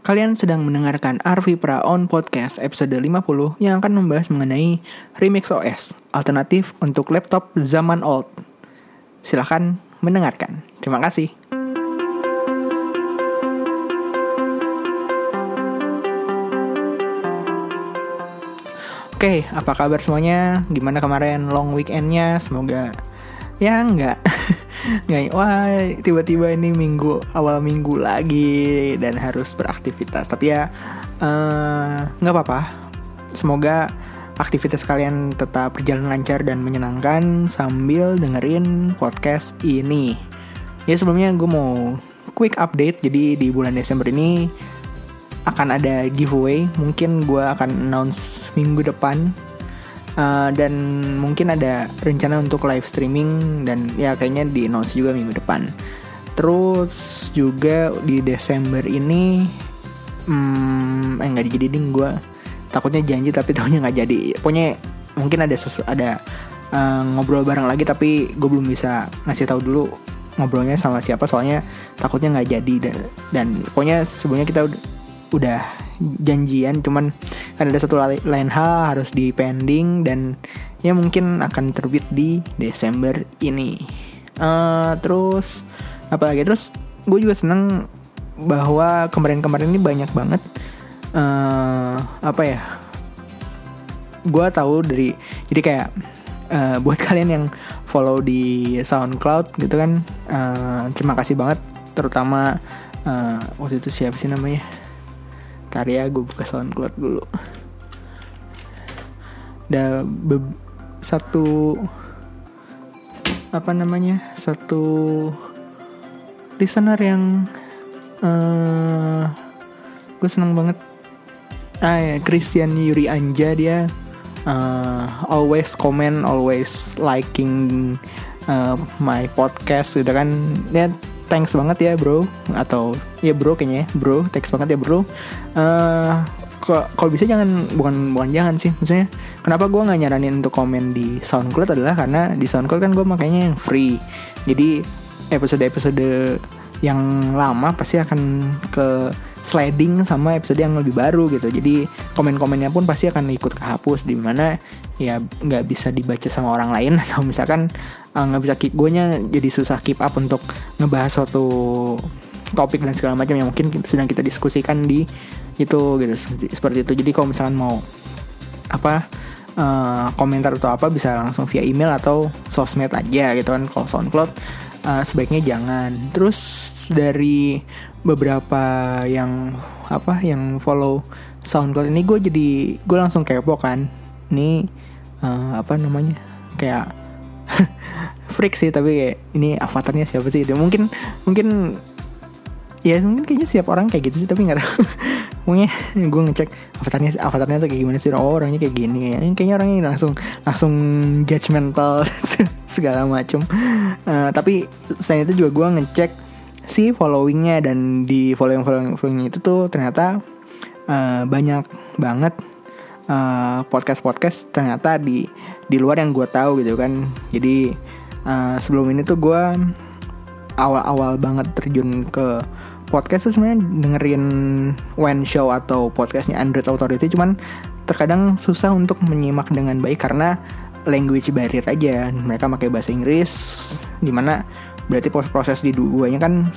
Kalian sedang mendengarkan Arvi Pra On Podcast episode 50 yang akan membahas mengenai Remix OS, alternatif untuk laptop zaman old. Silahkan mendengarkan. Terima kasih. Oke, apa kabar semuanya? Gimana kemarin long weekendnya? Semoga ya nggak nggak wah tiba-tiba ini minggu awal minggu lagi dan harus beraktivitas. Tapi ya eh, nggak uh, apa-apa. Semoga aktivitas kalian tetap berjalan lancar dan menyenangkan sambil dengerin podcast ini. Ya sebelumnya gue mau quick update. Jadi di bulan Desember ini akan ada giveaway mungkin gue akan announce minggu depan uh, dan mungkin ada rencana untuk live streaming dan ya kayaknya di announce juga minggu depan. Terus juga di Desember ini hmm, eh nggak dijadiin gue takutnya janji tapi tahunya nggak jadi. Pokoknya mungkin ada sesu ada uh, ngobrol bareng lagi tapi gue belum bisa ngasih tahu dulu ngobrolnya sama siapa. Soalnya takutnya nggak jadi dan, dan pokoknya sebelumnya kita udah janjian cuman ada satu lain hal harus di pending dan ya mungkin akan terbit di Desember ini. Uh, terus apalagi terus gue juga seneng bahwa kemarin-kemarin ini banyak banget uh, apa ya gue tahu dari jadi kayak uh, buat kalian yang follow di SoundCloud gitu kan uh, terima kasih banget terutama uh, waktu itu siapa sih namanya karya gue buka SoundCloud dulu. Ada satu apa namanya satu listener yang uh, gue seneng banget. Ah ya Christian Yuri Anja dia uh, always comment always liking uh, my podcast gitu kan. Dia thanks banget ya bro. Atau ya bro kayaknya ya, bro thanks banget ya bro. Uh, kalau bisa jangan bukan bukan jangan sih. Maksudnya kenapa gue nggak nyaranin untuk komen di SoundCloud adalah karena di SoundCloud kan gue makanya yang free. Jadi episode-episode yang lama pasti akan ke sliding sama episode yang lebih baru gitu. Jadi komen-komennya pun pasti akan ikut kehapus di mana ya nggak bisa dibaca sama orang lain. Atau misalkan eh, nggak uh, bisa keep gue nya jadi susah keep up untuk ngebahas suatu topik dan segala macam yang mungkin sedang kita diskusikan di itu gitu. Seperti itu. Jadi kalau misalkan mau apa uh, komentar atau apa bisa langsung via email atau sosmed aja gitu kan. Kalau SoundCloud uh, sebaiknya jangan. Terus dari beberapa yang apa yang follow SoundCloud ini gue jadi gue langsung kepo kan. Ini uh, apa namanya kayak freak sih tapi kayak ini avatarnya siapa sih itu. Mungkin mungkin ya mungkin kayaknya siap orang kayak gitu sih tapi nggak tahu mungkin gue ngecek avatarnya avatarnya tuh kayak gimana sih? Oh orangnya kayak gini kayaknya, orangnya langsung langsung judgmental segala macam uh, tapi selain itu juga gue ngecek si followingnya dan di following following followingnya itu tuh ternyata uh, banyak banget uh, podcast podcast ternyata di di luar yang gue tahu gitu kan. Jadi uh, sebelum ini tuh gue awal-awal banget terjun ke podcast tuh sebenarnya dengerin When Show atau podcastnya Android Authority cuman terkadang susah untuk menyimak dengan baik karena language barrier aja. Mereka pakai bahasa Inggris di mana berarti proses di duanya kan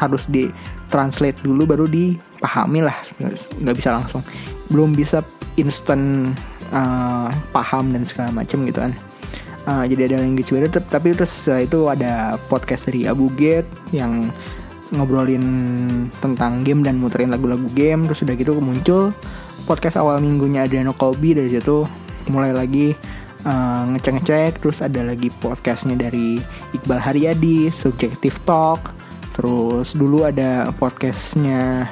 harus di translate dulu baru dipahami lah nggak bisa langsung. Belum bisa instant uh, paham dan segala macam gitu kan. Uh, jadi ada language barrier tapi terus itu ada podcast dari Abu Gate yang ngobrolin tentang game dan muterin lagu-lagu game terus udah gitu muncul podcast awal minggunya Adriano Colby dari situ mulai lagi uh, ngecek-ngecek terus ada lagi podcastnya dari Iqbal Haryadi Subjective Talk terus dulu ada podcastnya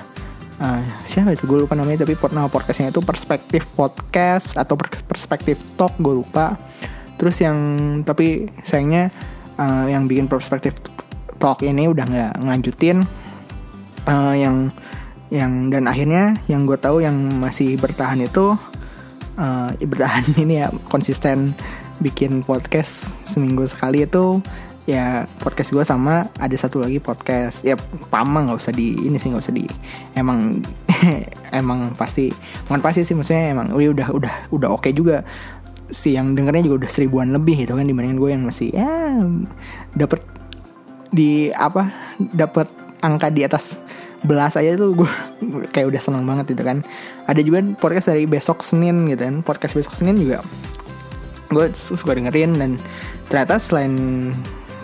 uh, siapa itu? Gue lupa namanya tapi nama podcastnya itu Perspektif Podcast atau Perspektif Talk gue lupa. Terus yang tapi sayangnya uh, yang bikin Perspektif talk ini udah nggak ngelanjutin uh, yang yang dan akhirnya yang gue tahu yang masih bertahan itu uh, bertahan ini ya konsisten bikin podcast seminggu sekali itu ya podcast gue sama ada satu lagi podcast ya pama nggak usah di ini sih nggak usah di emang emang pasti bukan pasti sih maksudnya emang udah udah udah oke okay juga. Si yang dengernya juga udah seribuan lebih gitu kan dibandingin gue yang masih ya dapat di apa dapat angka di atas belas aja tuh gue kayak udah seneng banget gitu kan. Ada juga podcast dari besok Senin gitu kan. Podcast besok Senin juga gue suka dengerin dan ternyata selain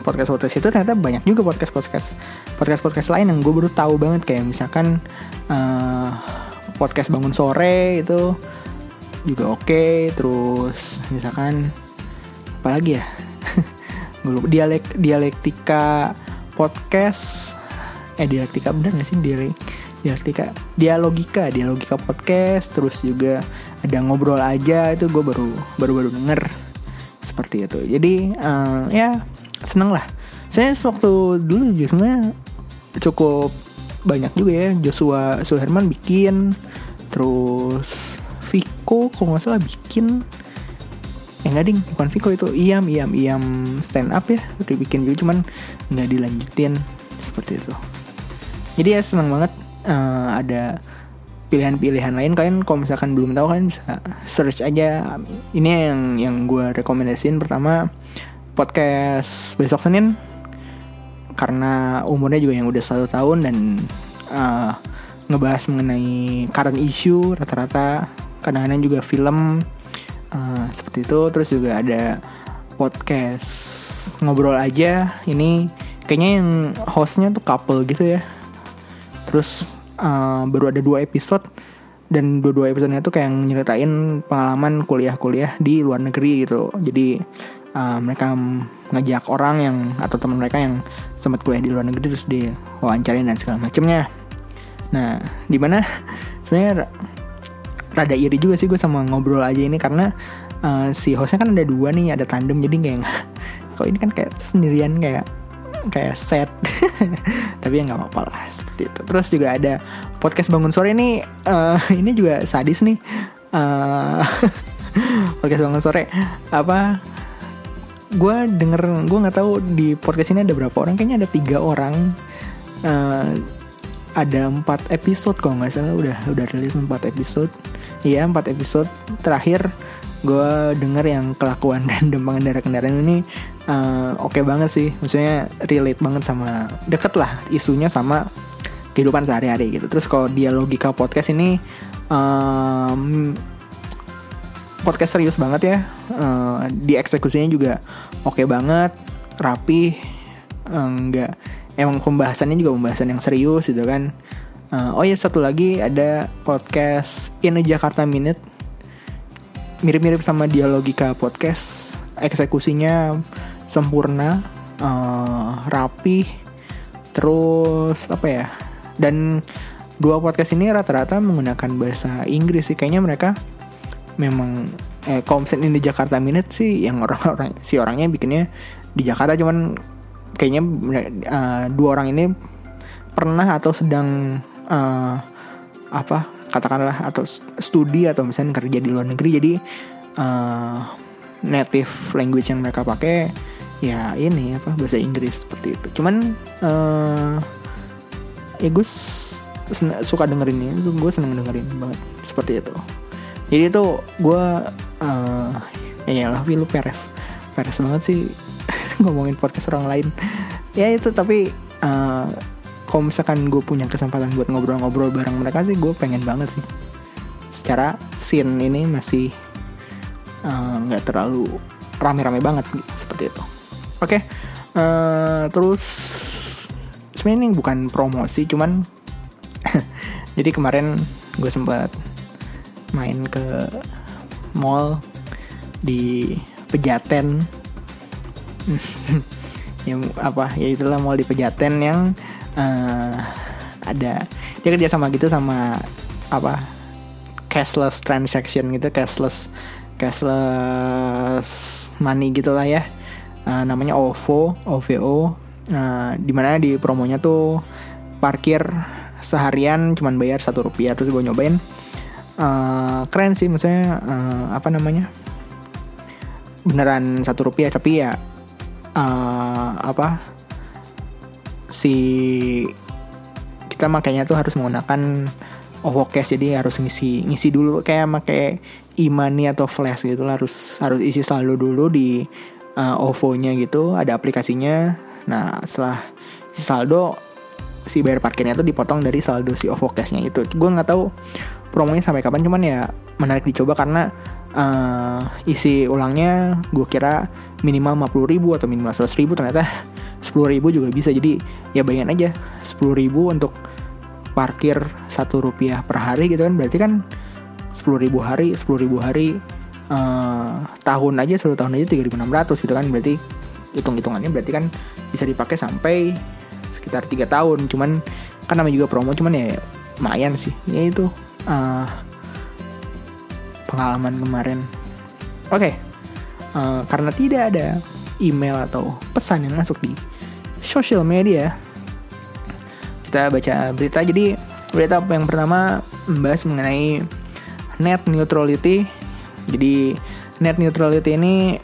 podcast podcast itu ternyata banyak juga podcast podcast podcast podcast lain yang gue baru tahu banget. Kayak misalkan uh, podcast bangun sore itu juga oke. Okay. terus misalkan apalagi ya lupa dialek dialektika podcast. Eh dialektika bener gak sih? Dialek dialektika dialogika dialogika podcast. Terus juga ada ngobrol aja itu gue baru baru baru denger. Seperti itu. Jadi uh, ya seneng lah. Saya waktu dulu sebenarnya cukup banyak juga ya. Joshua Suherman bikin terus Viko kalau nggak salah bikin eh nggak ding. Bukan Viko itu. Iam Iam Iam. Stand up ya. Udah bikin juga cuman nggak dilanjutin. Seperti itu. Jadi ya seneng banget uh, ada pilihan-pilihan lain. Kalian kalau misalkan belum tahu kalian bisa search aja. Ini yang yang gue rekomendasiin. Pertama podcast besok Senin. Karena umurnya juga yang udah satu tahun dan uh, ngebahas mengenai current issue rata-rata. Kadang-kadang juga film uh, seperti itu. Terus juga ada podcast ngobrol aja. Ini kayaknya yang hostnya tuh couple gitu ya. Terus uh, baru ada dua episode. Dan dua-dua episodenya tuh kayak nyeritain pengalaman kuliah-kuliah di luar negeri gitu. Jadi uh, mereka ngajak orang yang atau teman mereka yang sempat kuliah di luar negeri terus wawancarin dan segala macamnya nah di mana? Sebenarnya rada iri juga sih gue sama ngobrol aja ini karena uh, si hostnya kan ada dua nih ada tandem jadi kayak kok ini kan kayak sendirian kayak kayak set. Tapi ya nggak apa-apa lah seperti itu. Terus juga ada podcast bangun sore ini uh, ini juga sadis nih. Uh, podcast bangun sore apa gue denger gue nggak tahu di podcast ini ada berapa orang kayaknya ada tiga orang. Uh, ada empat episode kalau nggak salah udah udah rilis empat episode iya empat episode terakhir gue denger yang kelakuan random pengendara kendaraan ini uh, oke okay banget sih. Maksudnya relate banget sama deket lah isunya sama kehidupan sehari-hari gitu. Terus kalau dia logika podcast ini um, podcast serius banget ya. Uh, di eksekusinya juga oke okay banget rapi enggak uh, emang pembahasannya juga pembahasan yang serius gitu kan uh, oh ya satu lagi ada podcast in a Jakarta Minute. Mirip-mirip sama dialogika podcast. Eksekusinya sempurna uh, rapi. Terus apa ya? Dan dua podcast ini rata-rata menggunakan bahasa Inggris sih. Kayaknya mereka memang eh komsen ini Jakarta Minute sih yang orang-orang si orangnya bikinnya di Jakarta. Cuman kayaknya uh, dua orang ini pernah atau sedang uh, apa katakanlah atau studi atau misalnya kerja di luar negeri. Jadi uh, native language yang mereka pakai ya ini apa bahasa Inggris seperti itu. Cuman uh, ya gue suka dengerin ini gue seneng dengerin banget seperti itu. Jadi itu gue uh, ya lah lu peres peres banget sih ngomongin podcast orang lain. Ya itu tapi uh, kalau misalkan gue punya kesempatan buat ngobrol-ngobrol bareng mereka sih gue pengen banget sih secara scene ini masih eh, nggak uh, terlalu rame-rame banget seperti itu oke okay. uh, eh, terus sebenarnya ini bukan promosi cuman jadi kemarin gue sempat main ke mall di Pejaten yang apa ya itulah mall di Pejaten yang uh, ada dia kerja sama gitu sama apa? Cashless transaction gitu cashless cashless money gitulah ya. Uh, namanya OVO OVO uh, di mana di promonya tuh parkir seharian cuman bayar satu rupiah terus gue nyobain. Uh, keren sih maksudnya uh, apa namanya? Beneran satu rupiah tapi ya uh, apa si kita makanya tuh harus menggunakan OVO Cash jadi harus ngisi ngisi dulu kayak pakai e-money atau flash gitu harus harus isi saldo dulu di uh, OVO-nya gitu ada aplikasinya. Nah setelah saldo si bayar parkirnya tuh dipotong dari saldo si OVO Cash-nya itu gue nggak tahu promonya sampai kapan cuman ya menarik dicoba karena uh, isi ulangnya gue kira minimal 50 ribu atau minimal 100 ribu ternyata 10 ribu juga bisa. Jadi ya bayangin aja 10 ribu untuk parkir satu rupiah per hari gitu kan. Berarti kan sepuluh ribu hari sepuluh ribu hari uh, tahun aja satu tahun aja 3600 gitu kan. Berarti hitung hitungannya berarti kan bisa dipakai sampai sekitar tiga tahun. Cuman kan namanya juga promo cuman ya lumayan sih. Ya itu uh, pengalaman kemarin. Oke okay. uh, karena tidak ada email atau pesan yang masuk di social media. Kita baca berita. Jadi berita yang pertama membahas mengenai net neutrality. Jadi net neutrality ini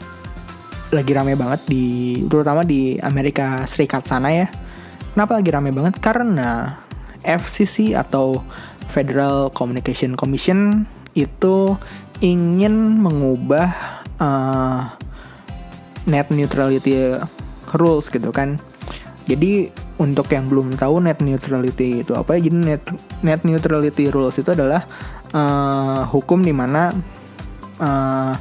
lagi rame banget di terutama di Amerika Serikat sana ya. Kenapa lagi rame banget? Karena FCC atau Federal Communication Commission itu ingin mengubah uh, net neutrality rules gitu kan. Jadi untuk yang belum tahu net neutrality itu apa jadi net net neutrality rules itu adalah uh, hukum di mana uh,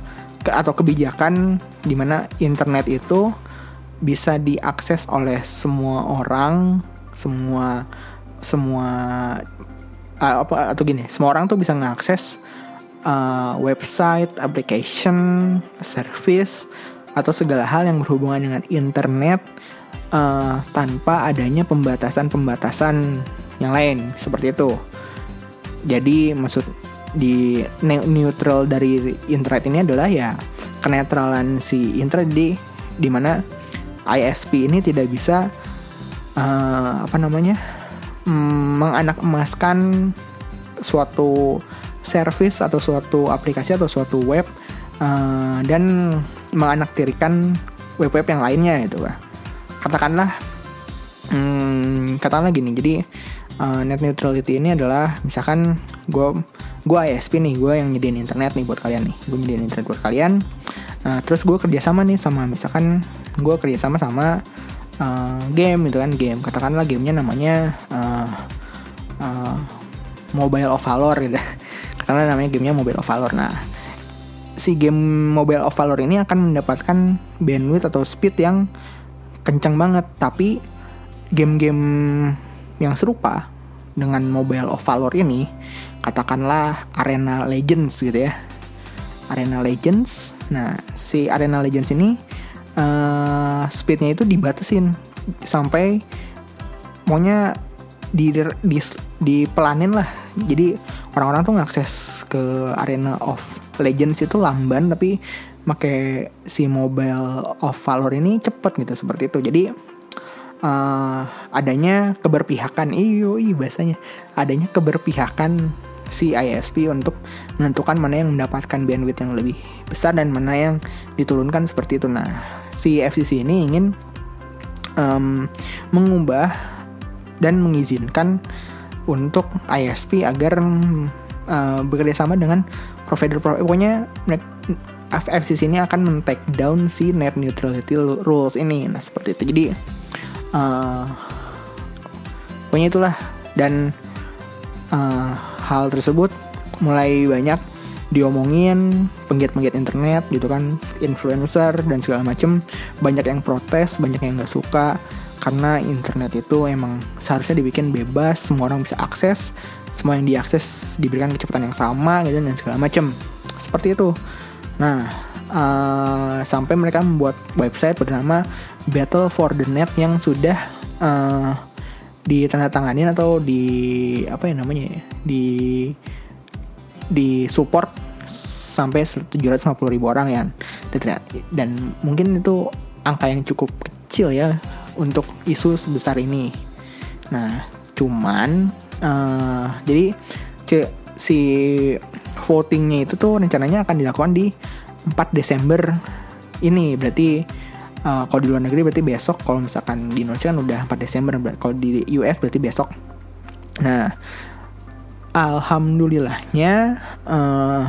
ke, atau kebijakan di mana internet itu bisa diakses oleh semua orang semua semua uh, apa atau gini semua orang tuh bisa mengakses uh, website application service atau segala hal yang berhubungan dengan internet uh, tanpa adanya pembatasan-pembatasan yang lain seperti itu. Jadi maksud di neutral dari internet ini adalah ya kenetralan si internet di di mana ISP ini tidak bisa uh, apa namanya mm, menganak emaskan suatu service atau suatu aplikasi atau suatu web uh, dan menganaktirikan web-web yang lainnya itu lah katakanlah hmm, katakanlah gini jadi uh, net neutrality ini adalah misalkan gue gue ISP nih gue yang nyediain internet nih buat kalian nih gue nyediain internet buat kalian. Uh, terus gue kerjasama nih sama misalkan gue kerjasama sama uh, game gitu kan game. Katakanlah gamenya namanya uh, uh, Mobile of Valor gitu. Katakanlah namanya gamenya Mobile of Valor. Nah si game Mobile of Valor ini akan mendapatkan bandwidth atau speed yang kencang banget. Tapi game-game yang serupa dengan Mobile of Valor ini katakanlah Arena Legends gitu ya. Arena Legends. Nah si Arena Legends ini uh, speednya itu dibatasin sampai maunya di, di di pelanin lah. Jadi orang-orang tuh ngakses ke Arena of Legends itu lamban tapi make si mobile of Valor ini cepet gitu seperti itu. Jadi uh, adanya keberpihakan iyo i bahasanya adanya keberpihakan si ISP untuk menentukan mana yang mendapatkan bandwidth yang lebih besar dan mana yang diturunkan seperti itu. Nah si FCC ini ingin um, mengubah dan mengizinkan untuk ISP agar uh, bekerja sama dengan provider-provider pokoknya FCC ini akan men-take down si net neutrality rules ini. Nah, seperti itu. Jadi uh, pokoknya itulah dan uh, hal tersebut mulai banyak diomongin penggiat-penggiat internet gitu kan influencer dan segala macem banyak yang protes banyak yang nggak suka karena internet itu emang seharusnya dibikin bebas semua orang bisa akses semua yang diakses diberikan kecepatan yang sama gitu dan segala macem. Seperti itu. Nah, uh, sampai mereka membuat website bernama Battle for the Net yang sudah uh, ditandatanganin atau di apa ya namanya ya di di support sampai 750 ribu orang ya. Dan, dan mungkin itu angka yang cukup kecil ya untuk isu sebesar ini. Nah, cuman uh, jadi si votingnya itu tuh rencananya akan dilakukan di 4 Desember ini. Berarti uh, kalau di luar negeri berarti besok kalau misalkan di Indonesia kan udah 4 Desember kalau di US berarti besok. Nah alhamdulillahnya uh,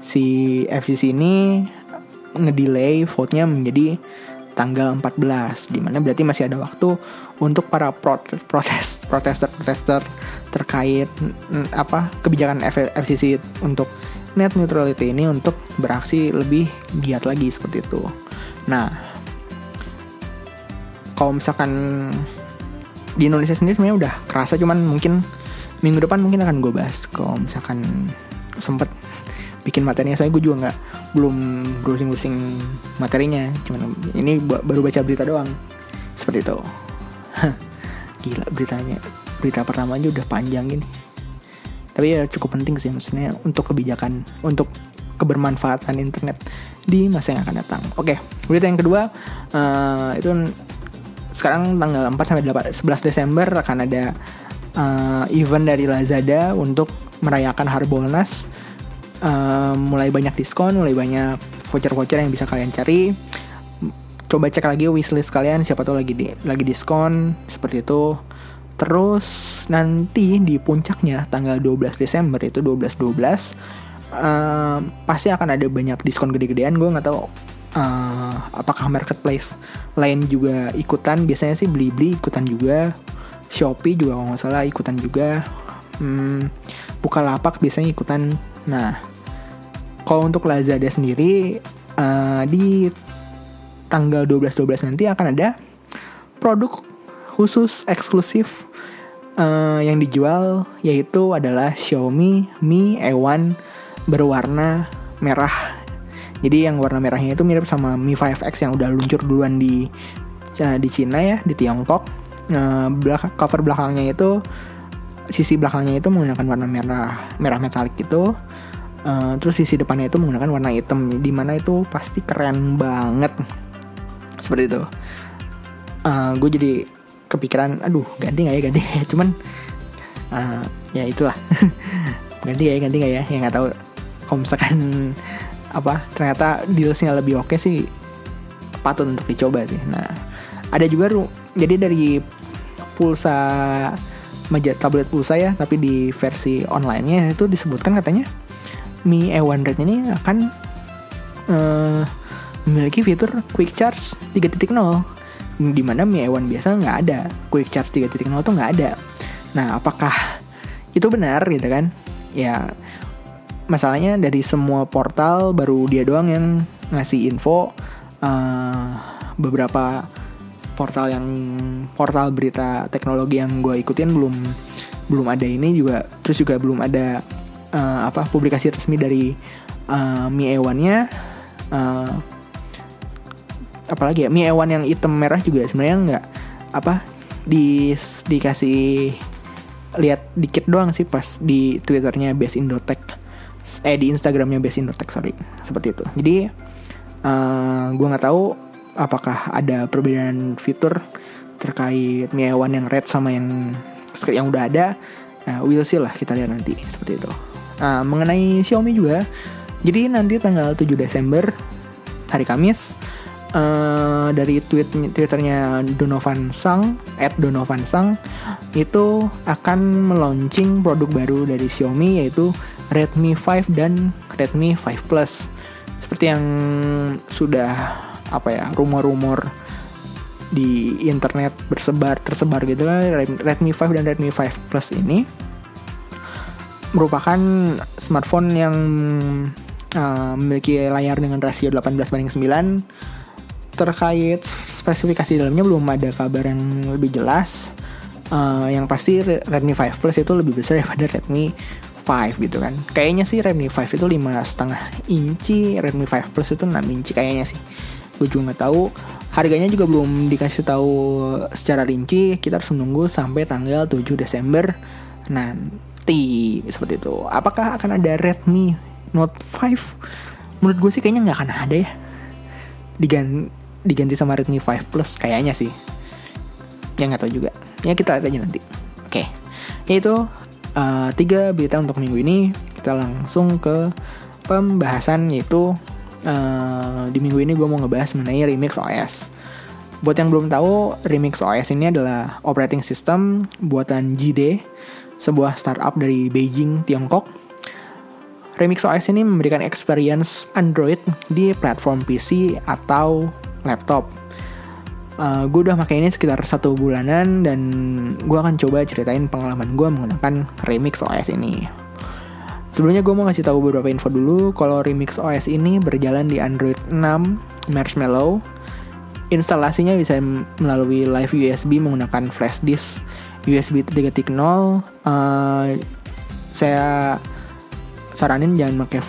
si FCC ini ngedelay vote-nya menjadi tanggal 14 di mana berarti masih ada waktu untuk para protes protes protester protester terkait mm, apa kebijakan FCC untuk net neutrality ini untuk beraksi lebih giat lagi seperti itu. Nah, kalau misalkan di Indonesia sendiri sebenarnya udah kerasa cuman mungkin minggu depan mungkin akan gue bahas kalau misalkan sempet bikin materinya saya gue juga nggak belum browsing browsing materinya. Cuman ini baru baca berita doang. Seperti itu. Gila beritanya. Berita pertama aja udah panjang gini tapi ya cukup penting sih maksudnya untuk kebijakan untuk kebermanfaatan internet di masa yang akan datang. Oke berita yang kedua uh, itu sekarang tanggal 4 sampai 8, 11 Desember akan ada uh, event dari Lazada untuk merayakan Harbolnas mulai banyak diskon mulai banyak voucher-voucher yang bisa kalian cari. Coba cek lagi wishlist kalian siapa tahu lagi di lagi diskon seperti itu. Terus nanti di puncaknya tanggal 12 Desember itu 12 12 uh, pasti akan ada banyak diskon gede-gedean. Gue nggak tahu uh, apakah marketplace lain juga ikutan. Biasanya sih beli ikutan juga Shopee juga kalau nggak salah ikutan juga. Hmm, lapak biasanya ikutan. Nah kalau untuk Lazada sendiri uh, di tanggal 12-12 nanti akan ada produk khusus eksklusif uh, yang dijual yaitu adalah Xiaomi Mi A1 berwarna merah. Jadi yang warna merahnya itu mirip sama Mi 5X yang udah luncur duluan di uh, di Cina ya, di Tiongkok. Uh, cover belakangnya itu sisi belakangnya itu menggunakan warna merah merah metalik itu. Uh, terus sisi depannya itu menggunakan warna hitam, di mana itu pasti keren banget. Seperti itu. Uh, eh, gue jadi kepikiran aduh ganti nggak ya ganti ya? Cuman uh, ya itulah. Ganti gak ya ganti nggak ya? Yang nggak tahu. Kalau misalkan apa ternyata dealsnya lebih oke sih patut untuk dicoba sih. Nah ada juga jadi dari pulsa tablet pulsa ya tapi di versi onlinenya itu disebutkan katanya Mi E100 ini akan uh, memiliki fitur Quick Charge 3.0 di mana Mi A1 biasa nggak ada. Quick Charge 3.0 tuh nggak ada. Nah apakah itu benar gitu kan? Ya masalahnya dari semua portal baru dia doang yang ngasih info uh, beberapa portal yang portal berita teknologi yang gue ikutin belum belum ada ini juga. Terus juga belum ada uh, apa publikasi resmi dari uh, Mi A1 nya. Uh, apalagi ya? Mi Ewan yang hitam merah juga sebenarnya nggak apa di dikasih lihat dikit doang sih pas di twitternya Best Indotech. Eh di Instagramnya Best Indotech sorry. Seperti itu. Jadi uh, eh, gue nggak tahu apakah ada perbedaan fitur terkait Mi Ewan yang red sama yang yang udah ada. Uh, we'll see lah. Kita lihat nanti. Seperti itu uh, mengenai Xiaomi juga. Jadi nanti tanggal 7 Desember hari Kamis uh, dari tweet twitternya Donovan Sang at Donovan Sang itu akan meluncing produk baru dari Xiaomi yaitu Redmi 5 dan Redmi 5 Plus. Seperti yang sudah apa ya rumor-rumor di internet bersebar tersebar gitu kan Redmi 5 dan Redmi 5 Plus ini merupakan smartphone yang uh, memiliki layar dengan rasio 18 banding 9 terkait spesifikasi dalamnya belum ada kabar yang lebih jelas. Uh, yang pasti Redmi 5 Plus itu lebih besar daripada Redmi 5 gitu kan. Kayaknya sih Redmi 5 itu lima setengah inci, Redmi 5 Plus itu 6 inci kayaknya sih. Gue juga nggak tahu. Harganya juga belum dikasih tahu secara rinci. Kita harus menunggu sampai tanggal 7 Desember seperti itu. Apakah akan ada Redmi Note 5? Menurut gue sih kayaknya nggak akan ada ya. Diganti diganti sama Redmi 5 Plus kayaknya sih ya nggak tahu juga ya kita lihat aja nanti oke okay. yaitu uh, tiga berita untuk minggu ini kita langsung ke pembahasan yaitu uh, di minggu ini gue mau ngebahas mengenai Remix OS. Buat yang belum tahu, Remix OS ini adalah operating system buatan JD, sebuah startup dari Beijing, Tiongkok. Remix OS ini memberikan experience Android di platform PC atau laptop. Uh, gue udah pakai ini sekitar satu bulanan dan gue akan coba ceritain pengalaman gue menggunakan Remix OS ini. Sebelumnya gue mau ngasih tahu beberapa info dulu kalau Remix OS ini berjalan di Android 6 Marshmallow instalasinya bisa melalui live USB menggunakan flash disk USB 3.0 uh, saya saranin jangan pakai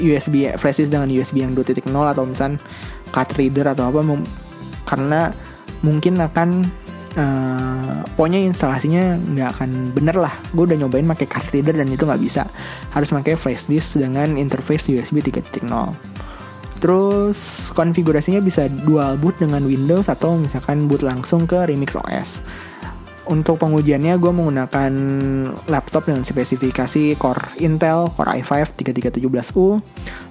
USB flash dengan USB yang 2.0 atau misal card reader atau apa karena mungkin akan uh, pokoknya instalasinya nggak akan bener lah. Gue udah nyobain pakai card reader dan itu nggak bisa. Harus pakai flash disk dengan interface USB 3.0 Terus konfigurasinya bisa dual boot dengan Windows atau misalkan boot langsung ke Remix OS. Untuk pengujiannya gue menggunakan laptop dengan spesifikasi Core Intel Core i5 3317U,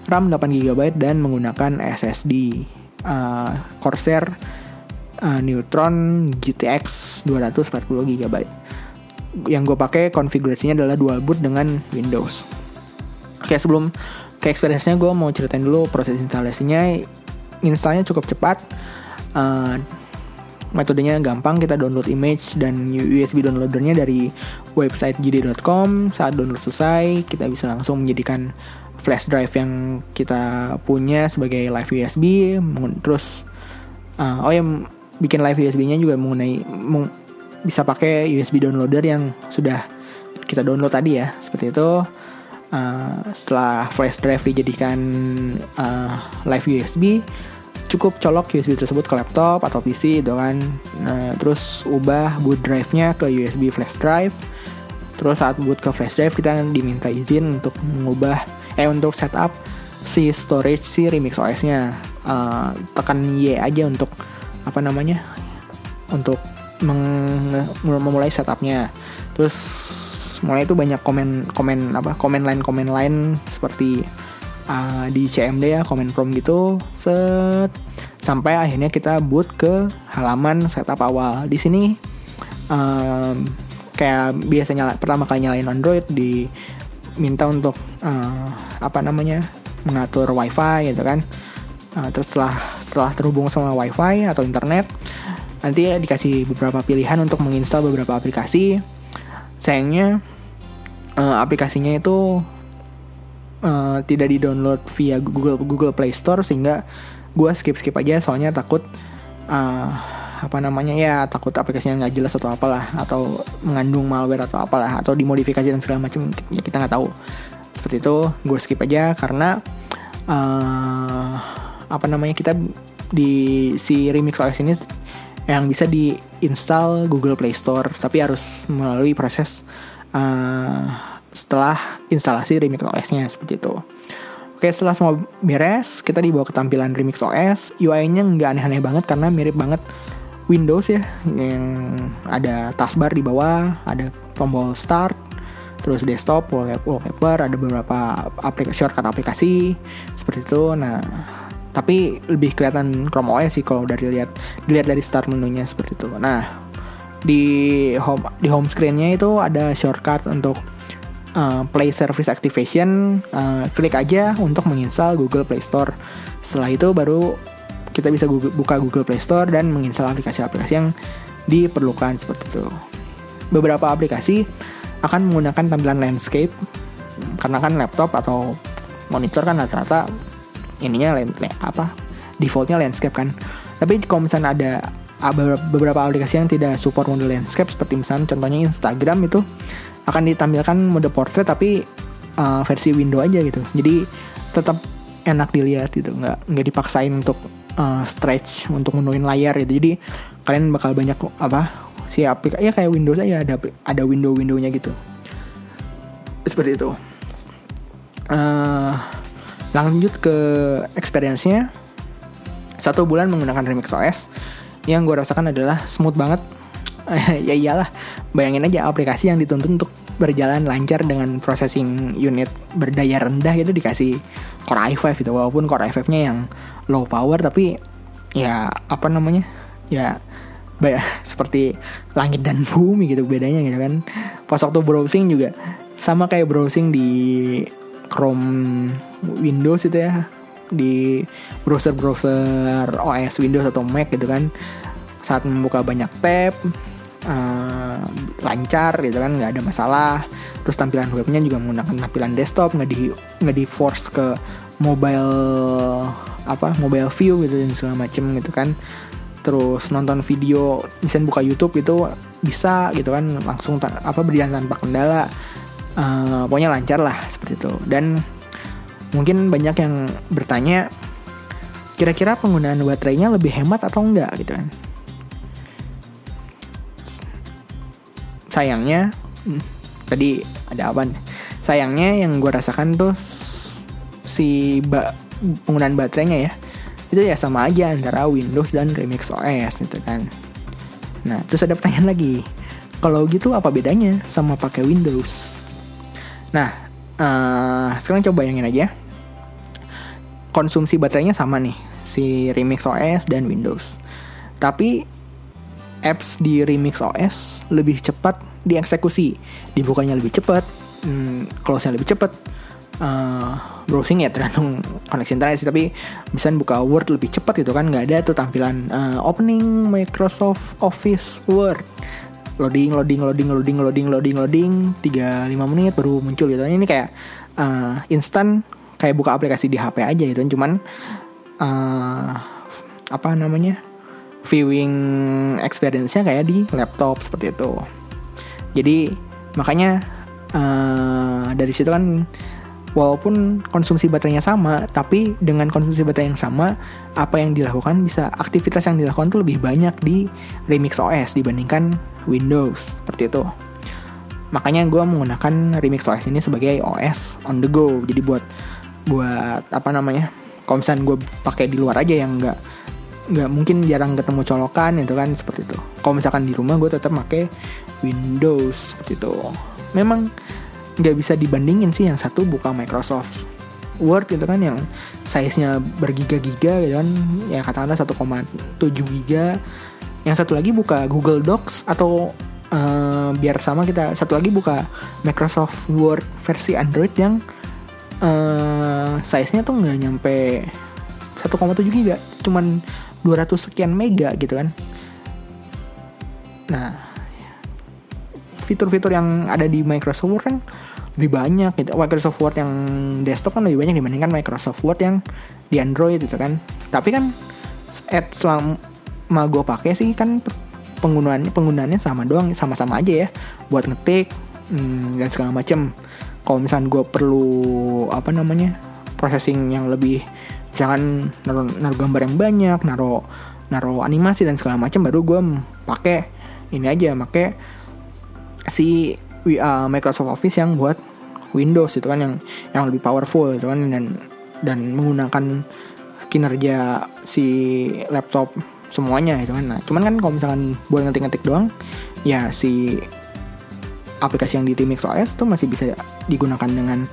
RAM 8GB dan menggunakan SSD uh, Corsair uh, Neutron GTX 240GB. Yang gue pakai konfigurasinya adalah dual boot dengan Windows. Oke, sebelum ke experience-nya gue mau ceritain dulu proses instalasinya installnya cukup cepat uh, metodenya gampang kita download image dan USB downloadernya dari website gd.com saat download selesai kita bisa langsung menjadikan flash drive yang kita punya sebagai live USB terus uh, oh ya bikin live USB-nya juga mengenai meng, bisa pakai USB downloader yang sudah kita download tadi ya seperti itu. Uh, setelah flash drive dijadikan uh, live USB cukup colok USB tersebut ke laptop atau PC itu kan. Nah, terus ubah boot drive-nya ke USB flash drive. Terus saat boot ke flash drive kita diminta izin untuk mengubah eh untuk setup si storage si remix OS-nya uh, tekan Y aja untuk apa namanya untuk memulai setupnya. Terus mulai itu banyak komen komen apa komen lain komen lain seperti uh, di CMD ya komen prom gitu. Set. Sampai akhirnya kita boot ke halaman setup awal. Di sini um, kayak biasanya pertama kali nyalain Android diminta untuk uh, apa namanya mengatur WiFi gitu kan. Uh, terus setelah setelah terhubung sama WiFi atau internet nanti dikasih beberapa pilihan untuk menginstal beberapa aplikasi. Sayangnya uh, aplikasinya itu uh, tidak di download via Google Google Play Store sehingga gue skip skip aja soalnya takut uh, apa namanya ya takut aplikasinya nggak jelas atau apalah atau mengandung malware atau apalah atau dimodifikasi dan segala macam ya kita nggak tahu. Seperti itu gue skip aja karena uh, apa namanya kita di si remix OS ini yang bisa diinstal Google Play Store tapi harus melalui proses uh, setelah instalasi Remix OS-nya seperti itu. Oke setelah semua beres kita dibawa ke tampilan Remix OS UI-nya nggak aneh-aneh banget karena mirip banget Windows ya yang ada taskbar di bawah ada tombol start terus desktop wallpaper ada beberapa aplikasi shortcut aplikasi seperti itu nah tapi lebih kelihatan Chrome OS sih kalau dari lihat dilihat dari start menunya seperti itu. Nah, di home di home screennya itu ada shortcut untuk uh, Play Service Activation. Uh, klik aja untuk menginstal Google Play Store. Setelah itu baru kita bisa Google, buka Google Play Store dan menginstal aplikasi-aplikasi yang diperlukan seperti itu. Beberapa aplikasi akan menggunakan tampilan landscape karena kan laptop atau monitor kan rata-rata ininya apa defaultnya landscape kan tapi kalau misalnya ada beberapa aplikasi yang tidak support mode landscape seperti misalnya contohnya Instagram itu akan ditampilkan mode portrait tapi uh, versi window aja gitu. Jadi tetap enak dilihat gitu nggak nggak dipaksain untuk uh, stretch untuk menuin layar gitu. Jadi kalian bakal banyak apa si aplikasi ya kayak Windows aja ada ada window windownya gitu. Seperti itu. Uh, Lanjut ke experience-nya. Satu bulan menggunakan Remix OS yang gue rasakan adalah smooth banget. ya iyalah, bayangin aja aplikasi yang dituntut untuk berjalan lancar dengan processing unit berdaya rendah itu dikasih Core i5 gitu. Walaupun Core i5-nya yang low power tapi ya apa namanya? Ya banyak seperti langit dan bumi gitu bedanya gitu kan. Pas waktu browsing juga sama kayak browsing di Chrome Windows itu ya. Di browser-browser OS Windows atau Mac gitu kan. Saat membuka banyak tab uh, lancar gitu kan nggak ada masalah. Terus tampilan webnya juga menggunakan tampilan desktop nggak di nggak di force ke mobile apa mobile view gitu dan segala macem gitu kan. Terus nonton video misalnya buka YouTube itu bisa gitu kan langsung apa berjalan tanpa kendala. Uh, pokoknya lancar lah seperti itu. Dan mungkin banyak yang bertanya kira-kira penggunaan baterainya lebih hemat atau enggak gitu kan sayangnya hmm, tadi ada apa sayangnya yang gue rasakan tuh si ba penggunaan baterainya ya itu ya sama aja antara Windows dan Remix OS gitu kan. Nah terus ada pertanyaan lagi. Kalau gitu apa bedanya sama pakai Windows? Nah uh, sekarang coba bayangin aja. Konsumsi baterainya sama nih si Remix OS dan Windows. Tapi apps di Remix OS lebih cepat dieksekusi. Dibukanya lebih cepat hmm, close-nya lebih cepat. Uh, browsing ya tergantung koneksi internet sih tapi bisa buka Word lebih cepat gitu kan. Nggak ada tuh tampilan uh, opening Microsoft Office Word. Loading loading loading loading loading loading loading 3 5 menit baru muncul gitu. Ini kayak uh, instan kayak buka aplikasi di HP aja gitu. Cuman uh, apa namanya viewing experience-nya kayak di laptop seperti itu jadi makanya uh, dari situ kan walaupun konsumsi baterainya sama, tapi dengan konsumsi baterai yang sama, apa yang dilakukan bisa aktivitas yang dilakukan tuh lebih banyak di Remix OS dibandingkan Windows seperti itu. Makanya gue menggunakan Remix OS ini sebagai OS on the go. Jadi buat buat apa namanya? Kalau misalnya gue pakai di luar aja yang nggak nggak mungkin jarang ketemu colokan itu kan seperti itu. Kalau misalkan di rumah gue tetap pakai Windows seperti itu. Memang nggak bisa dibandingin sih yang satu buka Microsoft Word gitu kan yang size-nya bergiga-giga gitu kan ya katakanlah 1,7 giga yang satu lagi buka Google Docs atau uh, biar sama kita satu lagi buka Microsoft Word versi Android yang uh, size-nya tuh nggak nyampe 1,7 giga cuman 200 sekian mega gitu kan. Nah fitur-fitur yang ada di Microsoft Word kan lebih banyak gitu. Microsoft Word yang desktop kan lebih banyak dibandingkan Microsoft Word yang di Android gitu kan. Tapi kan at selama gue pakai sih kan penggunaannya penggunaannya sama doang sama-sama aja ya. Buat ngetik hmm, dan segala macem. Kalau misalnya gue perlu apa namanya processing yang lebih misalkan naruh, naruh gambar yang banyak naruh naruh animasi dan segala macam baru gue pakai ini aja pakai si uh, Microsoft Office yang buat Windows itu kan yang yang lebih powerful itu kan dan dan menggunakan kinerja si laptop semuanya itu kan. Nah, cuman kan kalau misalkan buat ngetik-ngetik doang ya si aplikasi yang di Remix OS tuh masih bisa digunakan dengan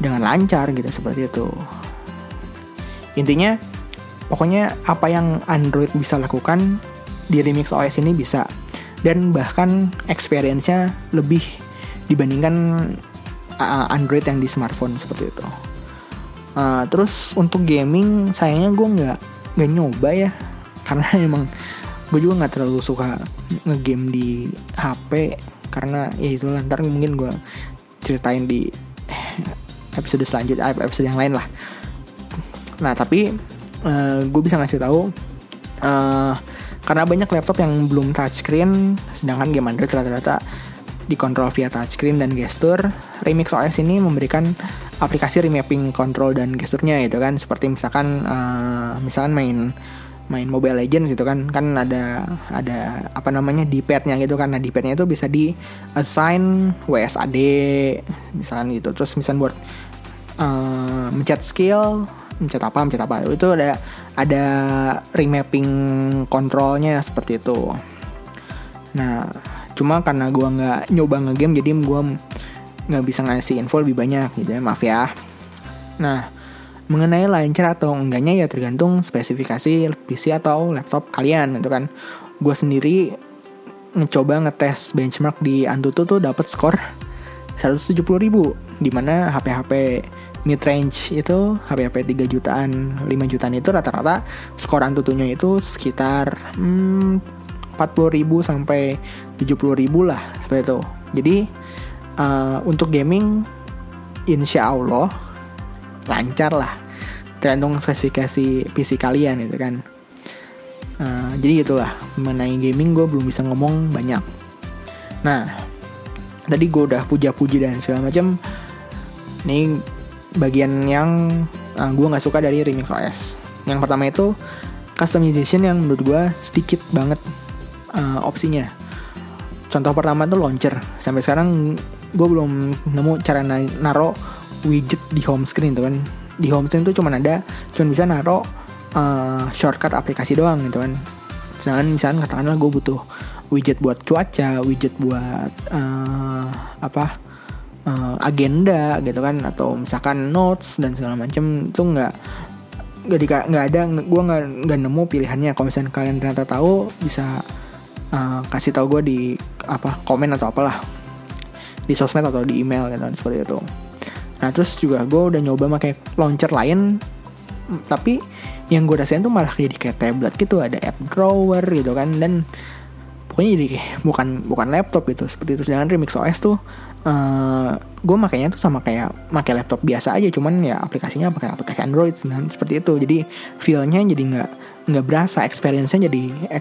dengan lancar gitu seperti itu. Intinya pokoknya apa yang Android bisa lakukan di Remix OS ini bisa dan bahkan experience-nya lebih dibandingkan uh, Android yang di smartphone seperti itu. Uh, terus untuk gaming sayangnya gue nggak nggak nyoba ya karena emang gue juga nggak terlalu suka ngegame di HP karena ya itu ntar mungkin gue ceritain di episode selanjutnya episode yang lain lah. Nah tapi uh, gue bisa ngasih tahu uh, karena banyak laptop yang belum touchscreen sedangkan game Android rata-rata dikontrol via touchscreen dan gestur. Remix OS ini memberikan aplikasi remapping control dan gesturnya itu kan. Seperti misalkan uh, misalkan main main Mobile Legends gitu kan. Kan ada ada apa namanya di padnya gitu kan. Nah di padnya itu bisa di assign WSAD misalkan gitu. Terus misalnya buat uh, mencet skill mencet apa mencet apa. Itu ada ada remapping kontrolnya seperti itu. Nah cuma karena gue nggak nyoba ngegame jadi gue nggak bisa ngasih info lebih banyak gitu ya. Maaf ya. Nah mengenai lancar atau enggaknya ya tergantung spesifikasi PC atau laptop kalian itu kan. Gue sendiri ngecoba ngetes benchmark di Antutu tuh dapat skor 170 ribu di mana HP-HP mid range itu HP-HP 3 jutaan 5 jutaan itu rata-rata skor Antutunya itu sekitar hmm, 40 ribu sampai 70 ribu lah seperti itu. Jadi uh, untuk gaming insya Allah lancar lah tergantung spesifikasi PC kalian itu kan. Uh, jadi gitulah mengenai gaming gue belum bisa ngomong banyak. Nah tadi gue udah puja-puji dan segala macam. Ini bagian yang uh, gue nggak suka dari remix OS yang pertama itu customization yang menurut gue sedikit banget uh, opsinya. Contoh pertama tuh launcher. Sampai sekarang gue belum nemu cara naro widget di home screen tuh kan. Di home screen tuh cuma ada cuma bisa naro uh, shortcut aplikasi doang gitu kan. Sedangkan misalnya katakanlah gue butuh widget buat cuaca widget buat uh, apa uh, agenda gitu kan atau misalkan notes dan segala macam itu nggak nggak di nggak ada gue nggak nggak nemu pilihannya. Kalau misalnya kalian ternyata tahu bisa uh, kasih tahu gue di apa komen atau apalah. Di sosmed atau di email gitu kan seperti itu. Nah terus juga gue udah nyoba pakai launcher lain. Tapi yang gue rasain tuh malah jadi kayak tablet gitu ada app drawer gitu kan dan pokoknya jadi bukan bukan laptop gitu seperti itu. Sedangkan Remix OS tuh eh, gue makanya tuh sama kayak pakai laptop biasa aja cuman ya aplikasinya pakai aplikasi Android sebenarnya seperti itu. Jadi feelnya jadi nggak nggak berasa experience-nya jadi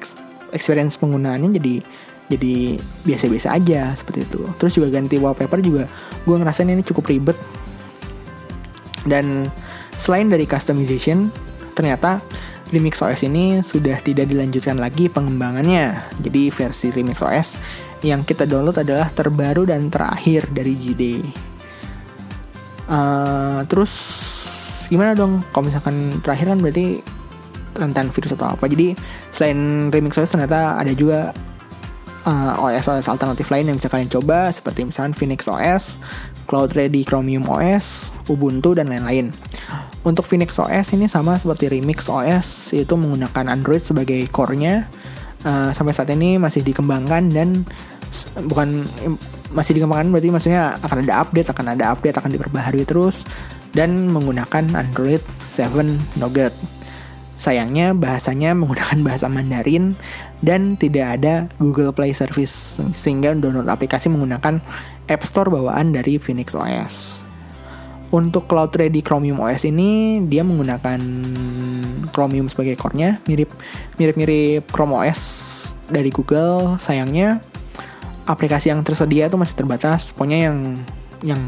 experience penggunaannya jadi jadi biasa-biasa aja seperti itu. Terus juga ganti wallpaper juga gue ngerasain ini cukup ribet. Dan selain dari customization, ternyata Remix OS ini sudah tidak dilanjutkan lagi pengembangannya. Jadi versi Remix OS yang kita download adalah terbaru dan terakhir dari GD. Uh, terus gimana dong? Kalau misalkan terakhir kan berarti rentan virus atau apa. Jadi selain Remix OS ternyata ada juga uh, OS OS alternatif lain yang bisa kalian coba seperti misalnya Phoenix OS, Cloud Ready Chromium OS, Ubuntu dan lain-lain. Untuk Phoenix OS ini sama seperti Remix OS itu menggunakan Android sebagai core-nya. Uh, sampai saat ini masih dikembangkan dan bukan masih dikembangkan berarti maksudnya akan ada update, akan ada update, akan diperbaharui terus dan menggunakan Android 7 Nougat. Sayangnya bahasanya menggunakan bahasa Mandarin dan tidak ada Google Play Service sehingga download aplikasi menggunakan App Store bawaan dari Phoenix OS. Untuk Cloud Ready Chromium OS ini dia menggunakan Chromium sebagai core-nya, mirip mirip-mirip Chrome OS dari Google. Sayangnya aplikasi yang tersedia itu masih terbatas. Pokoknya yang yang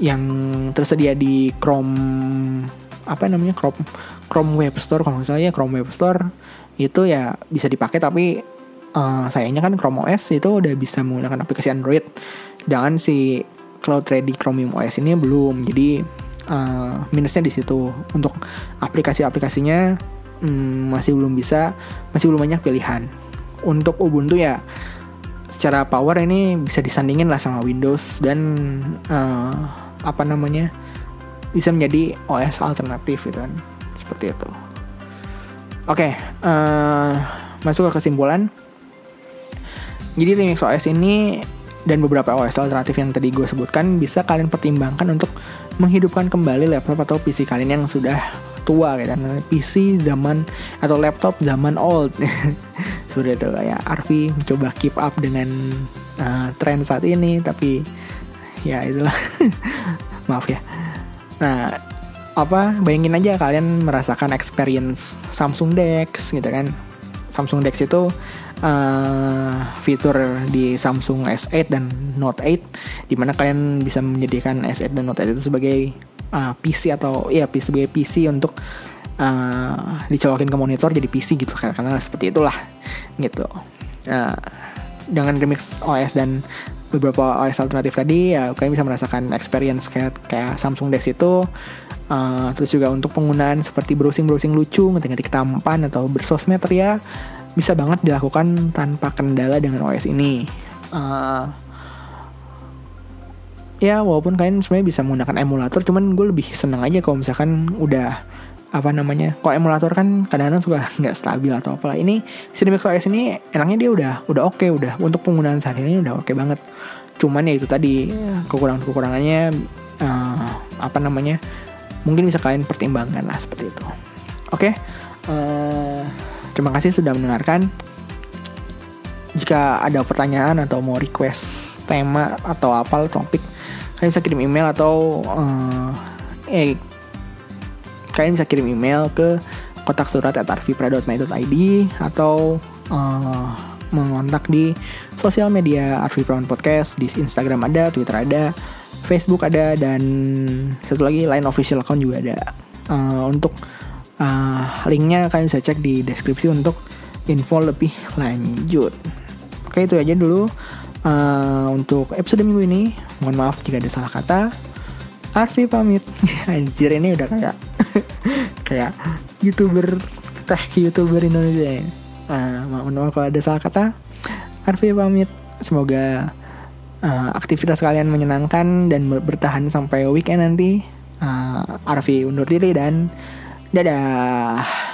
yang tersedia di Chrome apa namanya Chrome Chrome Web Store kalau misalnya Chrome Web Store itu ya bisa dipakai tapi uh, sayangnya kan Chrome OS itu udah bisa menggunakan aplikasi Android sedangkan si Cloud Ready Chromium OS ini belum. Jadi uh, minusnya di situ. Untuk aplikasi-aplikasinya um, masih belum bisa masih belum banyak pilihan. Untuk Ubuntu ya secara power ini bisa disandingin lah sama Windows dan uh, apa namanya bisa menjadi OS alternatif gitu kan. Seperti itu. Oke okay, uh, eh, masuk ke kesimpulan. Jadi Linux OS ini dan beberapa OS alternatif yang tadi gue sebutkan bisa kalian pertimbangkan untuk menghidupkan kembali laptop atau PC kalian yang sudah tua gitu kan. PC zaman atau laptop zaman old. Seperti itu kayak Arvi mencoba keep up dengan uh, tren saat ini tapi ya itulah. Maaf ya. Nah apa bayangin aja kalian merasakan experience Samsung Dex gitu kan. Samsung Dex itu uh, fitur di Samsung S8 dan Note 8 di mana kalian bisa menjadikan S8 dan Note 8 itu sebagai uh, PC atau ya sebagai PC untuk uh, dicolokin ke monitor jadi PC gitu kan karena seperti itulah gitu. Uh, dengan remix OS dan beberapa OS alternatif tadi ya kalian bisa merasakan experience kayak kayak Samsung Dex itu. Uh, terus juga untuk penggunaan seperti browsing browsing lucu ngetik-ngetik tampan atau bersosmed ya bisa banget dilakukan tanpa kendala dengan OS ini. Uh, ya walaupun kalian sebenarnya bisa menggunakan emulator cuman gue lebih seneng aja kalau misalkan udah apa namanya kalau emulator kan kadang-kadang suka nggak stabil atau apalah. Ini Cinemix OS ini enaknya dia udah udah oke okay, udah untuk penggunaan saat ini udah oke okay banget. Cuman ya itu tadi kekurangan kekurangannya uh, apa namanya mungkin bisa kalian pertimbangkan lah seperti itu. Oke okay? eh, terima kasih sudah mendengarkan jika ada pertanyaan atau mau request tema atau apa topik kalian bisa kirim email atau uh, eh kalian bisa kirim email ke kotak surat at atau uh, mengontak di sosial media Arvi Prawan Podcast di Instagram ada, Twitter ada, Facebook ada dan satu lagi lain official account juga ada. Uh, untuk uh, linknya kalian bisa cek di deskripsi untuk info lebih lanjut. Oke itu aja dulu uh, untuk episode minggu ini. Mohon maaf jika ada salah kata. Arfi pamit. Anjir ini udah kayak kayak youtuber teh youtuber Indonesia. Uh, mohon maaf kalau ada salah kata. Arfi pamit. Semoga uh, aktivitas kalian menyenangkan dan bertahan sampai weekend nanti. Uh, Arfi undur diri dan dadah.